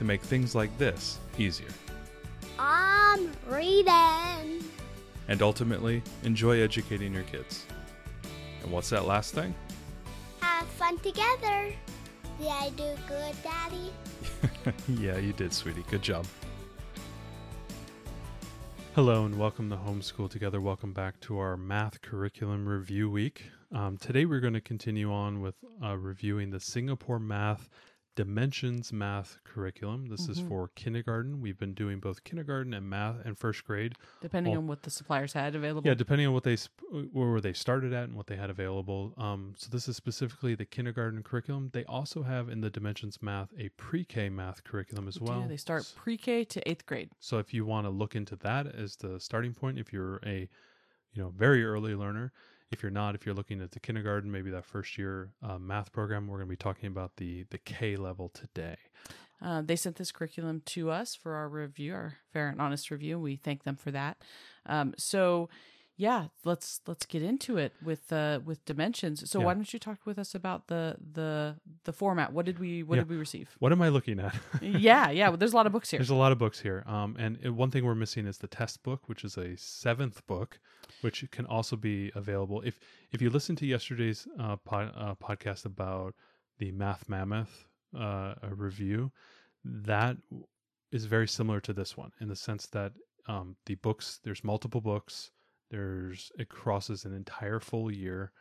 to make things like this easier. I'm reading. And ultimately, enjoy educating your kids. And what's that last thing? Have fun together. Did I do good, Daddy? yeah, you did, sweetie. Good job. Hello and welcome to Homeschool Together. Welcome back to our math curriculum review week. Um, today we're going to continue on with uh, reviewing the Singapore Math Dimensions Math curriculum. This is Mhm. for kindergarten. We've been doing both kindergarten and math and first grade. depending Well- on what the suppliers had available. Yeah, depending on what they where they started at and what they had available. Um, so this is specifically the kindergarten curriculum. They also have in the Dimensions Math a pre-K math curriculum as do. well. They start pre-K to eighth grade. So if you want to look into that as the starting point, if you're a you know very early learner, if you're not, if you're looking at the kindergarten, maybe that first year uh, math program, we're going to be talking about the the K level today. Uh, they sent this curriculum to us for our review, our fair and honest review. We thank them for that. Um, so, yeah, let's let's get into it with uh, with dimensions. So, Yeah. why don't you talk with us about the the the format? What did we what Yeah. did we receive? What am I looking at? yeah, yeah. Well, there's a lot of books here. There's a lot of books here. Um, and one thing we're missing is the test book, which is a seventh book, which can also be available. If if you listen to yesterday's uh, pod, uh, podcast about the Math Mammoth uh, review, that is very similar to this one in the sense that um, the books there's multiple books. There's it crosses an entire full year.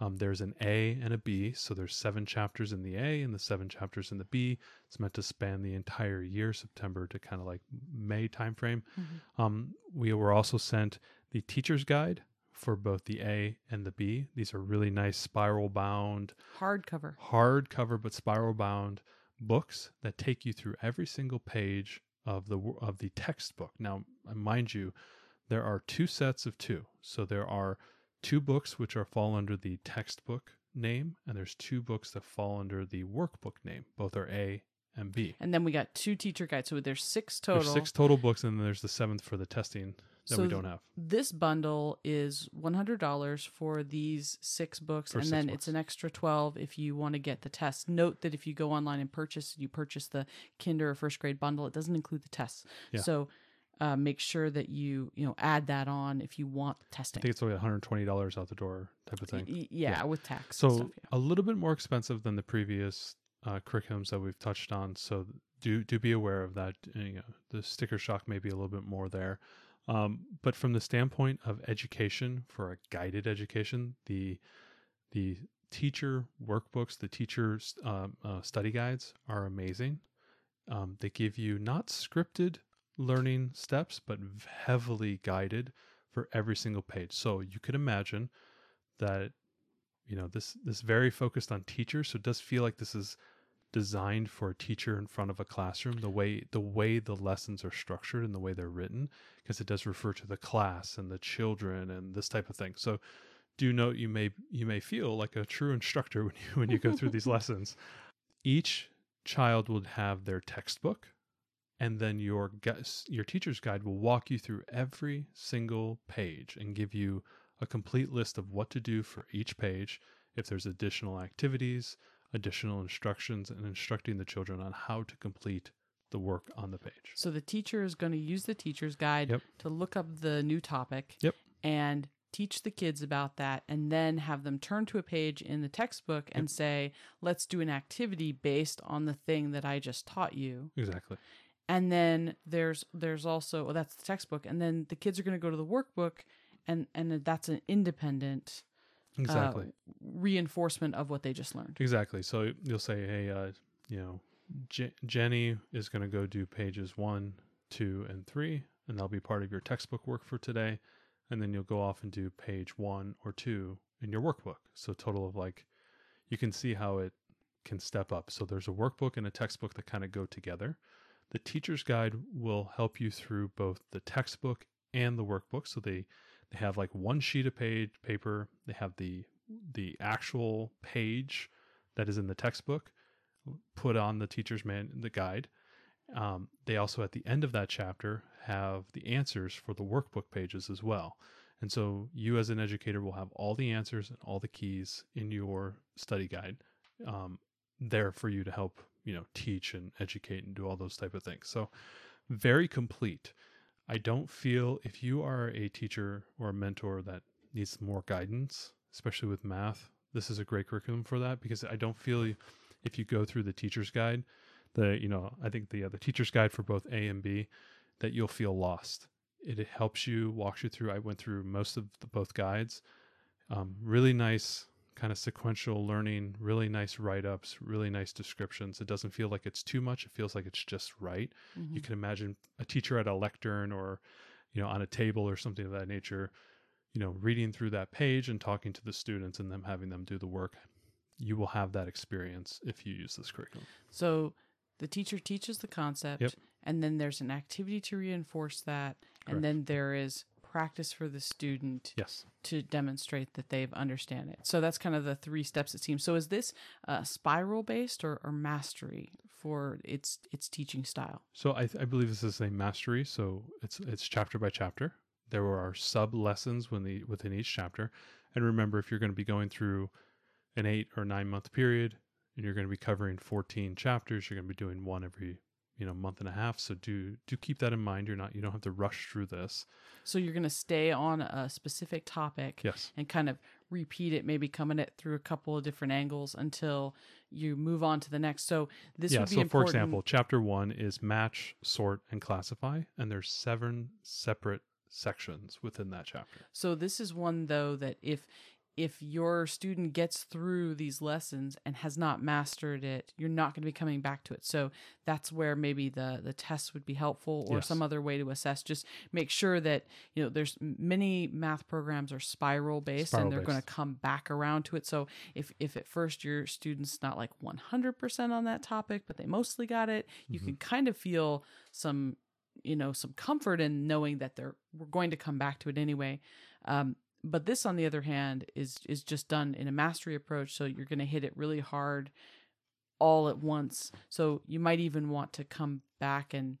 Um, there's an A and a B, so there's seven chapters in the A and the seven chapters in the B. It's meant to span the entire year, September to kind of like May timeframe. Mhm. Um, we were also sent the teacher's guide for both the A and the B. These are really nice spiral bound, Hardcover. hardcover but spiral bound books that take you through every single page of the of the textbook. Now, mind you, there are two sets of two. So there are two books which are fall under the textbook name, and there's two books that fall under the workbook name. Both are A and B. And then we got two teacher guides. So there's six total. There's six total books, and then there's the seventh for the testing that So we don't have. this bundle is $100 for these six books For and six then books. it's an extra 12 if you want to get the test note that if you go online and purchase you purchase the kinder or first grade bundle it doesn't include the tests Yeah. so uh, make sure that you you know add that on if you want testing. I think it's only $120 out the door type of thing. y- yeah, Yeah. with tax So and stuff, yeah. a little bit more expensive than the previous uh, curriculums that we've touched on. So do do be aware of that. uh, You know, the sticker shock may be a little bit more there. Um, but from the standpoint of education, for a guided education, the the teacher workbooks, the teacher um, uh, study guides are amazing. Um, they give you not scripted learning steps, but heavily guided for every single page. So you could imagine that you know this this very focused on teachers so it does feel like this is designed for a teacher in front of a classroom the way the way the lessons are structured and the way they're written because it does refer to the class and the children and this type of thing so do note you may you may feel like a true instructor when you when you go through these lessons each child would have their textbook and then your gu- your teacher's guide will walk you through every single page and give you a complete list of what to do for each page. If there's additional activities additional instructions and instructing the children on how to complete the work on the page. So the teacher is going to use the teacher's guide Yep. to look up the new topic Yep. and teach the kids about that and then have them turn to a page in the textbook and say let's do an activity based on the thing that i just taught you. Exactly and then there's there's also well, that's the textbook and then the kids are going to go to the workbook and and that's an independent uh, exactly reinforcement of what they just learned Exactly. So you'll say, hey, uh, you know, Je- Jenny is going to go do pages one, two, and three, and that'll be part of your textbook work for today. And then you'll go off and do page one or two in your workbook. So total of like, you can see how it can step up. So there's a workbook and a textbook that kind of go together. The teacher's guide will help you through both the textbook and the workbook. So they they have like one sheet of page paper. They have the the actual page that is in the textbook put on the teacher's man the guide. Um, they also at the end of that chapter have the answers for the workbook pages as well. And so you as an educator will have all the answers and all the keys in your study guide um, there for you to help you know teach and educate and do all those type of things. So very complete. I don't feel if you are a teacher or a mentor that needs more guidance, especially with math, this is a great curriculum for that because I don't feel if you go through the teacher's guide, the you know I think the uh, the teacher's guide for both A and B, that you'll feel lost. It, helps you, walks you through. I went through most of the, both guides. Um, really nice kind of sequential learning, really nice write ups, really nice descriptions. It doesn't feel like it's too much. It feels like it's just right. Mhm. You can imagine a teacher at a lectern or, you know, on a table or something of that nature, you know, reading through that page and talking to the students and them having them do the work. You will have that experience if you use this curriculum. So the teacher teaches the concept, Yep. and then there's an activity to reinforce that, Correct. and then there is practice for the student Yes. to demonstrate that they've understand it. So that's kind of the three steps it seems. So is this uh, spiral based or, or mastery for its its teaching style? So I, I believe this is a mastery. So it's it's chapter by chapter. There are sub lessons when the within each chapter. And remember, if you're going to be going through an eight or nine month period, and you're going to be covering 14 chapters, you're going to be doing one every you know month and a half. So do do keep that in mind. You're not you don't have to rush through this. So you're going to stay on a specific topic Yes. and kind of repeat it, maybe coming at through a couple of different angles until you move on to the next. So this yeah. would be So for example, chapter one is match, sort, and classify, and there's seven separate sections within that chapter. So this is one though that if if your student gets through these lessons and has not mastered it, you're not going to be coming back to it. So that's where maybe the the test would be helpful or Yes. some other way to assess. Just make sure that you know there's many math programs are spiral based and they're going to come back around to it. So if if at first your student's not like 100% on that topic, but they mostly got it, you Mhm. can kind of feel some you know some comfort in knowing that they're we're going to come back to it anyway. Um, but this, on the other hand, is is just done in a mastery approach. So you're going to hit it really hard all at once. So you might even want to come back and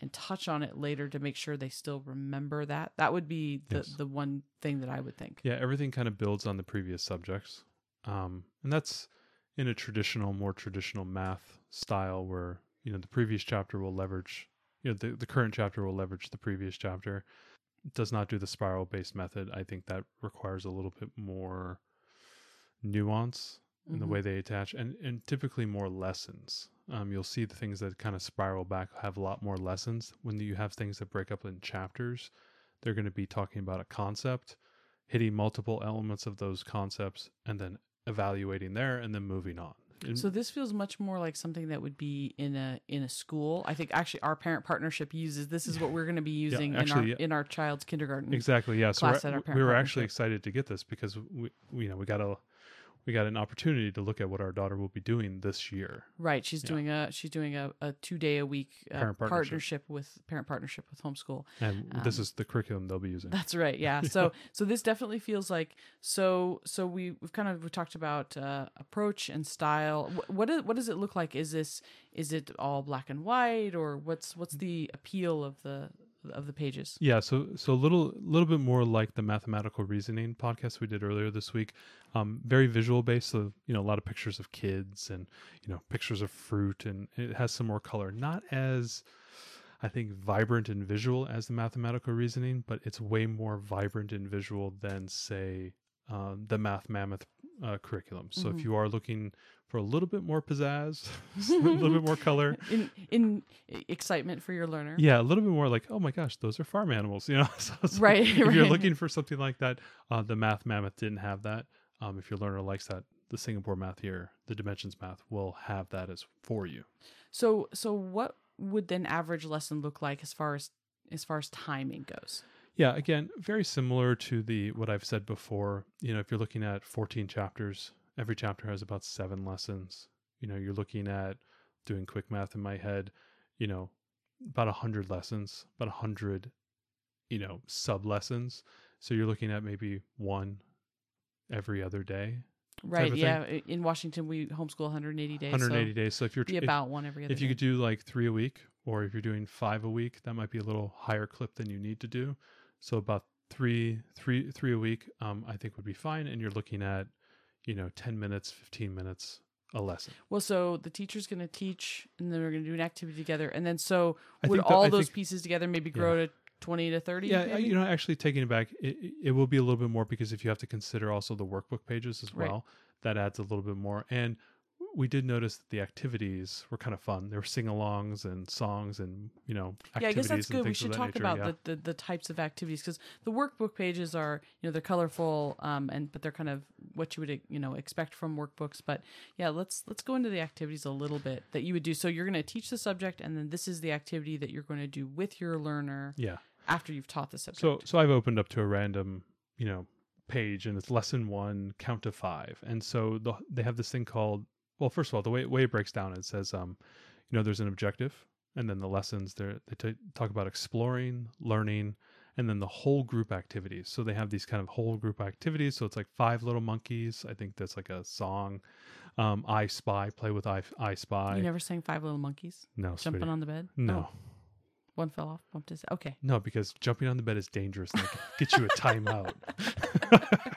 and touch on it later to make sure they still remember that. That would be the Yes. the one thing that I would think. Yeah, everything kind of builds on the previous subjects. Um, and that's in a traditional, more traditional math style where, you know, the previous chapter will leverage, you know, the, the current chapter will leverage the previous chapter. Does not do the spiral based method. I think that requires a little bit more nuance in the Mhm. way they attach and, and typically more lessons. Um, you'll see the things that kind of spiral back have a lot more lessons. When you have things that break up in chapters, they're going to be talking about a concept, hitting multiple elements of those concepts, and then evaluating there and then moving on. So this feels much more like something that would be in a in a school. I think actually our parent partnership uses this is what we're going to be using actually, in yeah. our in our child's kindergarten. exactly, yeah. So class we're- at our we were actually excited to get this because we, we, you know, we got a we got an opportunity to look at what our daughter will be doing this year. Right. She's Yeah. doing a she's doing a, a two day a week uh, Parent partnership. partnership with parent partnership with homeschool. And this Um, is the curriculum they'll be using. That's right. Yeah. So so this definitely feels like so so we we've kind of we talked about uh, approach and style. Wh- What is, what does it look like? Is this is it all black and white or what's what's the appeal of the of the pages? Yeah, so so a little little bit more like the mathematical reasoning podcast we did earlier this week. Um, very visual based, so you know a lot of pictures of kids and you know pictures of fruit, and it has some more color. Not as I think vibrant and visual as the mathematical reasoning, but it's way more vibrant and visual than say um, the Math Mammoth uh, curriculum. So Mhm. if you are looking for a little bit more pizzazz, a little bit more color, In in excitement for your learner. yeah, a little bit more like, oh my gosh, those are farm animals, you know. so, so Right, If you're looking for something like that, uh, the Math Mammoth didn't have that. Um, if your learner likes that, the Singapore Math here, the Dimensions Math will have that as for you. So so what would then average lesson look like as far as as far as timing goes? Yeah, again, very similar to the what I've said before. You know, if you're looking at 14 chapters, every chapter has about seven lessons. You know, you're looking at doing quick math in my head. You know, about 100 lessons, about 100, you know, sub lessons. So you're looking at maybe one every other day, Right. Yeah. In Washington, we homeschool 180 days. 180 so days. So if you're if, about one every other if you day. could do like three a week, or if you're doing five a week, that might be a little higher clip than you need to do. So about three, three, three a week, um, I think would be fine. And you're looking at, you know, 10 minutes, 15 minutes a lesson. Well, so the teacher's going to teach, and then we're going to do an activity together, and then so would the- all I those think- pieces together maybe grow to twenty to thirty? Yeah, maybe? you know, actually taking it back, it, it- it will be a little bit more because if you have to consider also the workbook pages as Right. well, that adds a little bit more. And we did notice that the activities were kind of fun. There were sing-alongs and songs and you know yeah, I guess that's good. We should talk nature. about yeah. the, the the types of activities because the workbook pages are you know they're colorful, um, and but they're kind of what you would you know expect from workbooks. But yeah, let's let's go into the activities a little bit that you would do. So you're going to teach the subject, and then this is the activity that you're going to do with your learner yeah. after you've taught the subject. So so I've opened up to a random, you know, page and it's lesson one, count to five. And so the, they have this thing called well, first of all, the way way it breaks down, it says um, you know, there's an objective, and then the lessons they they t- talk about exploring, learning, and then the whole group activities. So they have these kind of whole group activities. So it's like five little monkeys. I think that's like a song. Um, I spy, play with I I spy. you never sang Five Little Monkeys no, jumping sweetie. on the bed. no. Oh, one fell off, bumped his. Okay. No, because jumping on the bed is dangerous can get you a timeout.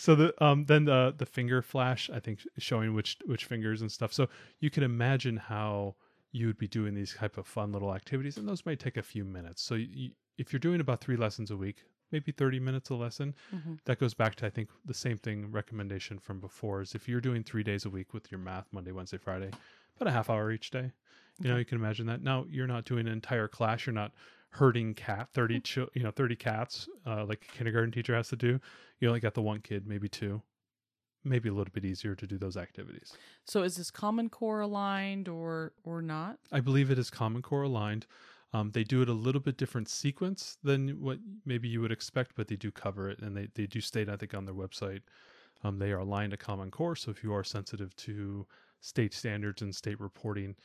so the um then the the finger flash, I think showing which which fingers and stuff. So you can imagine how you would be doing these type of fun little activities, and those might take a few minutes. So you, if you're doing about three lessons a week, maybe 30 minutes a lesson, hmm that goes back to I think the same thing recommendation from before is if you're doing three days a week with your math Monday, Wednesday, Friday, about a half hour each day. You know, you can imagine that. Now you're not doing an entire class. You're not herding cat 30 chil- you know 30 cats uh, like a kindergarten teacher has to do. You only got the one kid, maybe two. Maybe a little bit easier to do those activities. So is this Common Core aligned or or not? I believe it is Common Core aligned. Um, they do it a little bit different sequence than what maybe you would expect, but they do cover it, and they, they do state, I think, on their website, um, they are aligned to Common Core. So if you are sensitive to state standards and state reporting,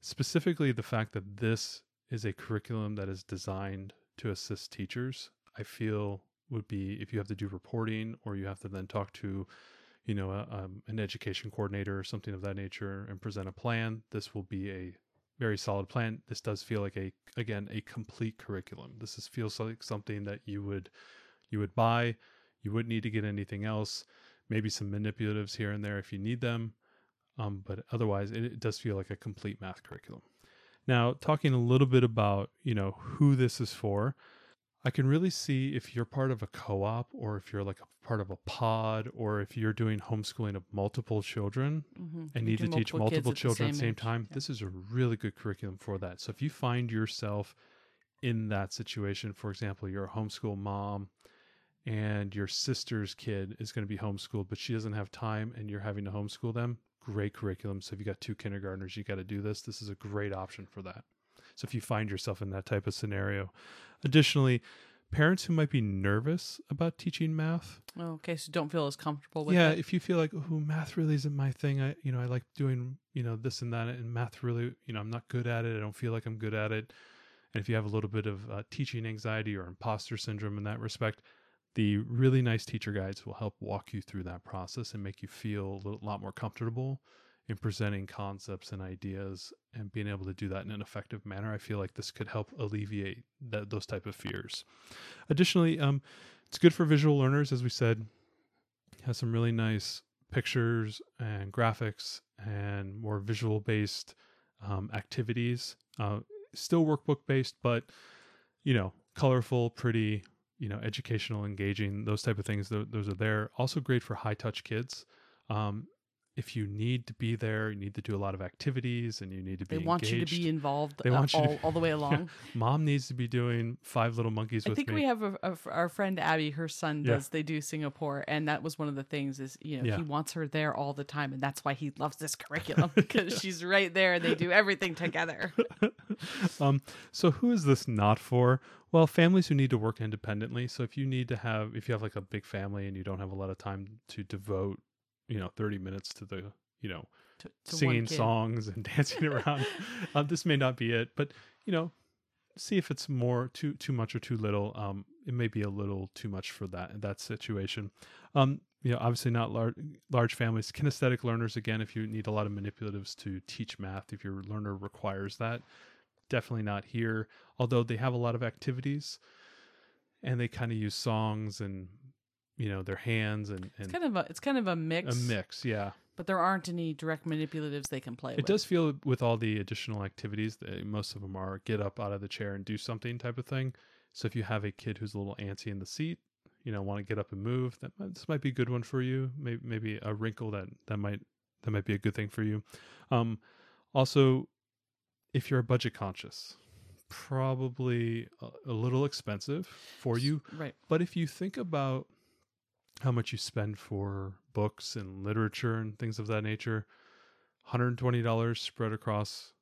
specifically the fact that this is a curriculum that is designed to assist teachers, I feel would be if you have to do reporting or you have to then talk to you know, a, um, an education coordinator or something of that nature and present a plan, this will be a very solid plan. This does feel like a again a complete curriculum. This is feels like something that you would you would buy. You wouldn't need to get anything else. Maybe some manipulatives here and there if you need them, um, but otherwise it, it does feel like a complete math curriculum. Now, talking a little bit about you know who this is for, I can really see if you're part of a co-op or if you're like a part of a pod or if you're doing homeschooling of multiple children Mm-hmm. and need to teach multiple children at the same time, this is a really good curriculum for that. So if you find yourself in that situation, for example, you're a homeschool mom and your sister's kid is going to be homeschooled, but she doesn't have time and you're having to homeschool them, great curriculum. So if you got two kindergartners, you got to do this. This is a great option for that. So if you find yourself in that type of scenario, additionally, parents who might be nervous about teaching math, Oh, okay, so don't feel as comfortable with yeah, it. if you feel like, oh, math really isn't my thing, I, you know, I like doing, you know, this and that, and math really, you know, I'm not good at it. I don't feel like I'm good at it. And if you have a little bit of uh, teaching anxiety or imposter syndrome in that respect, the really nice teacher guides will help walk you through that process and make you feel a lot more comfortable in presenting concepts and ideas and being able to do that in an effective manner. I feel like this could help alleviate that, those type of fears. Additionally, um, it's good for visual learners, as we said. Has some really nice pictures and graphics and more visual based um, activities. Uh, still workbook based, but you know, colorful, pretty, you know, educational, engaging. Those type of things. Th- those are there. Also great for high touch kids. Um, if you need to be there, you need to do a lot of activities, and you need to be. They want you to be involved They uh, want you all, all the way along. Mom needs to be doing five little monkeys I think me. we have a, a- our friend Abby, her son Yeah. does. They do Singapore, and that was one of the things. Is you know Yeah. he wants her there all the time, and that's why he loves this curriculum because she's right there, and they do everything together. um, so who is this not for? Well, families who need to work independently. So if you need to have, if you have like a big family and you don't have a lot of time to devote, you know, 30 minutes to the, you know, to, to singing songs and dancing around. uh, this may not be it, but you know, see if it's more too too much or too little. Um, it may be a little too much for that that situation. Um, you know, obviously not large large families. Kinesthetic learners again, if you need a lot of manipulatives to teach math, if your learner requires that, definitely not here. Although they have a lot of activities, and they kind of use songs and you know their hands and and It's kind of a it's kind of a mix, a mix, yeah. but there aren't any direct manipulatives they can play It with. does feel with all the additional activities, that most of them are get up out of the chair and do something type of thing. So if you have a kid who's a little antsy in the seat, you know, want to get up and move, that might, this might be a good one for you. Maybe maybe a wrinkle that that might that might be a good thing for you. Um, also, if you're budget conscious, probably a, a little expensive for you. right. But if you think about how much you spend for books and literature and things of that nature, $120 spread across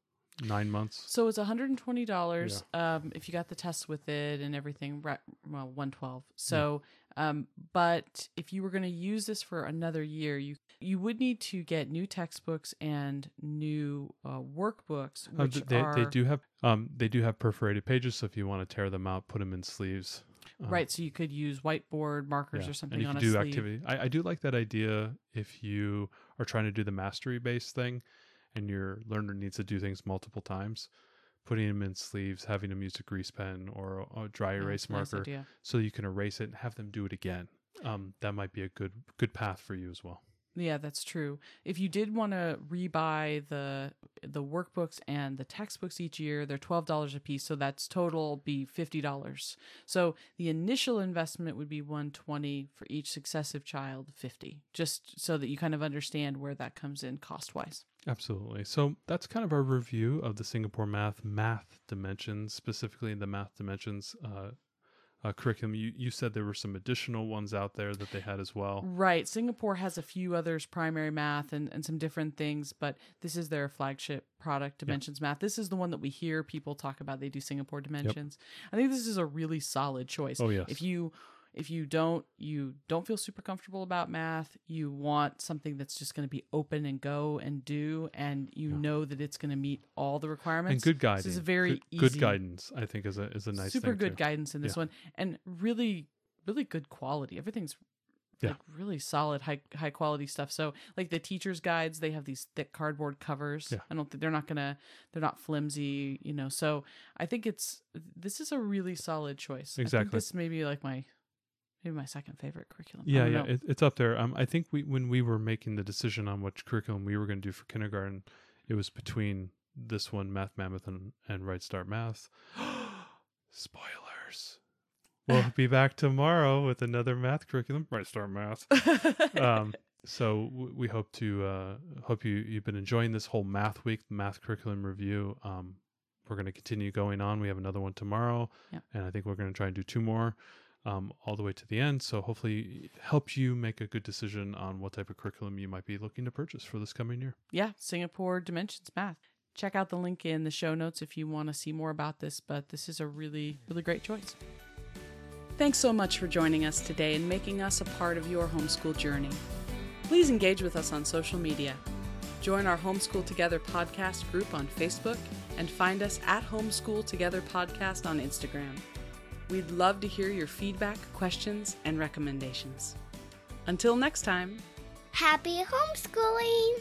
nine months. So it's $120 um, if you got the test with it and everything. Right, well, 112 So, um, but if you were going to use this for another year, you you would need to get new textbooks and new uh, workbooks, Uh, which th- they, are they do have um they do have perforated pages, so if you want to tear them out, put them in sleeves. Um, right. So you could use whiteboard markers yeah, or something and you on a do sleeve. activity. I, I do like that idea if you are trying to do the mastery based thing, and your learner needs to do things multiple times. Putting them in sleeves, having them use a grease pen or a, dry erase nice marker, idea. so you can erase it and have them do it again. Um, that might be a good good path for you as well. Yeah, that's true. If you did want to rebuy the the workbooks and the textbooks each year, they're twelve dollars a piece, so that's total be fifty dollars. So the initial investment would be one twenty for each successive child, fifty, just so that you kind of understand where that comes in cost wise. Absolutely. So that's kind of our review of the Singapore Math Math Dimensions, specifically the Math Dimensions uh, uh, curriculum. You you said there were some additional ones out there that they had as well. Right. Singapore has a few others, primary math and, and some different things, but this is their flagship product, Dimensions Math. This is the one that we hear people talk about. They do Singapore Dimensions. I think this is a really solid choice. Oh yes. If you if you don't you don't feel super comfortable about math, you want something that's just going to be open and go and do, and you Yeah. know that it's going to meet all the requirements. and good guidance. This is a very good, good guidance. I think is a is a nice super thing good too. guidance in this Yeah. one, and really really good quality. Everything's Yeah. like really solid high high quality stuff. So like the teachers guides, they have these thick cardboard covers. Yeah. I don't think they're not gonna they're not flimsy, you know. So I think it's this is a really solid choice. I think Exactly. this may be like my maybe my second favorite curriculum. Yeah, yeah, it, it's up there. Um, I think we when we were making the decision on which curriculum we were going to do for kindergarten, it was between this one, Math Mammoth, and, and Right Start Math. Spoilers. We'll be back tomorrow with another math curriculum, Right Start Math. Um, so w- we hope to uh, hope you you've been enjoying this whole math week, math curriculum review. Um, we're going to continue going on. We have another one tomorrow, Yeah. and I think we're going to try and do two more, um, all the way to the end. So hopefully, help you make a good decision on what type of curriculum you might be looking to purchase for this coming year. yeah, Singapore Dimensions Math. Check out the link in the show notes if you want to see more about this, but this is a really, really great choice. Thanks so much for joining us today and making us a part of your homeschool journey. Please engage with us on social media. Join our Homeschool Together podcast group on Facebook and find us at Homeschool Together Podcast on Instagram. We'd love to hear your feedback, questions, and recommendations. Until next time. Happy homeschooling!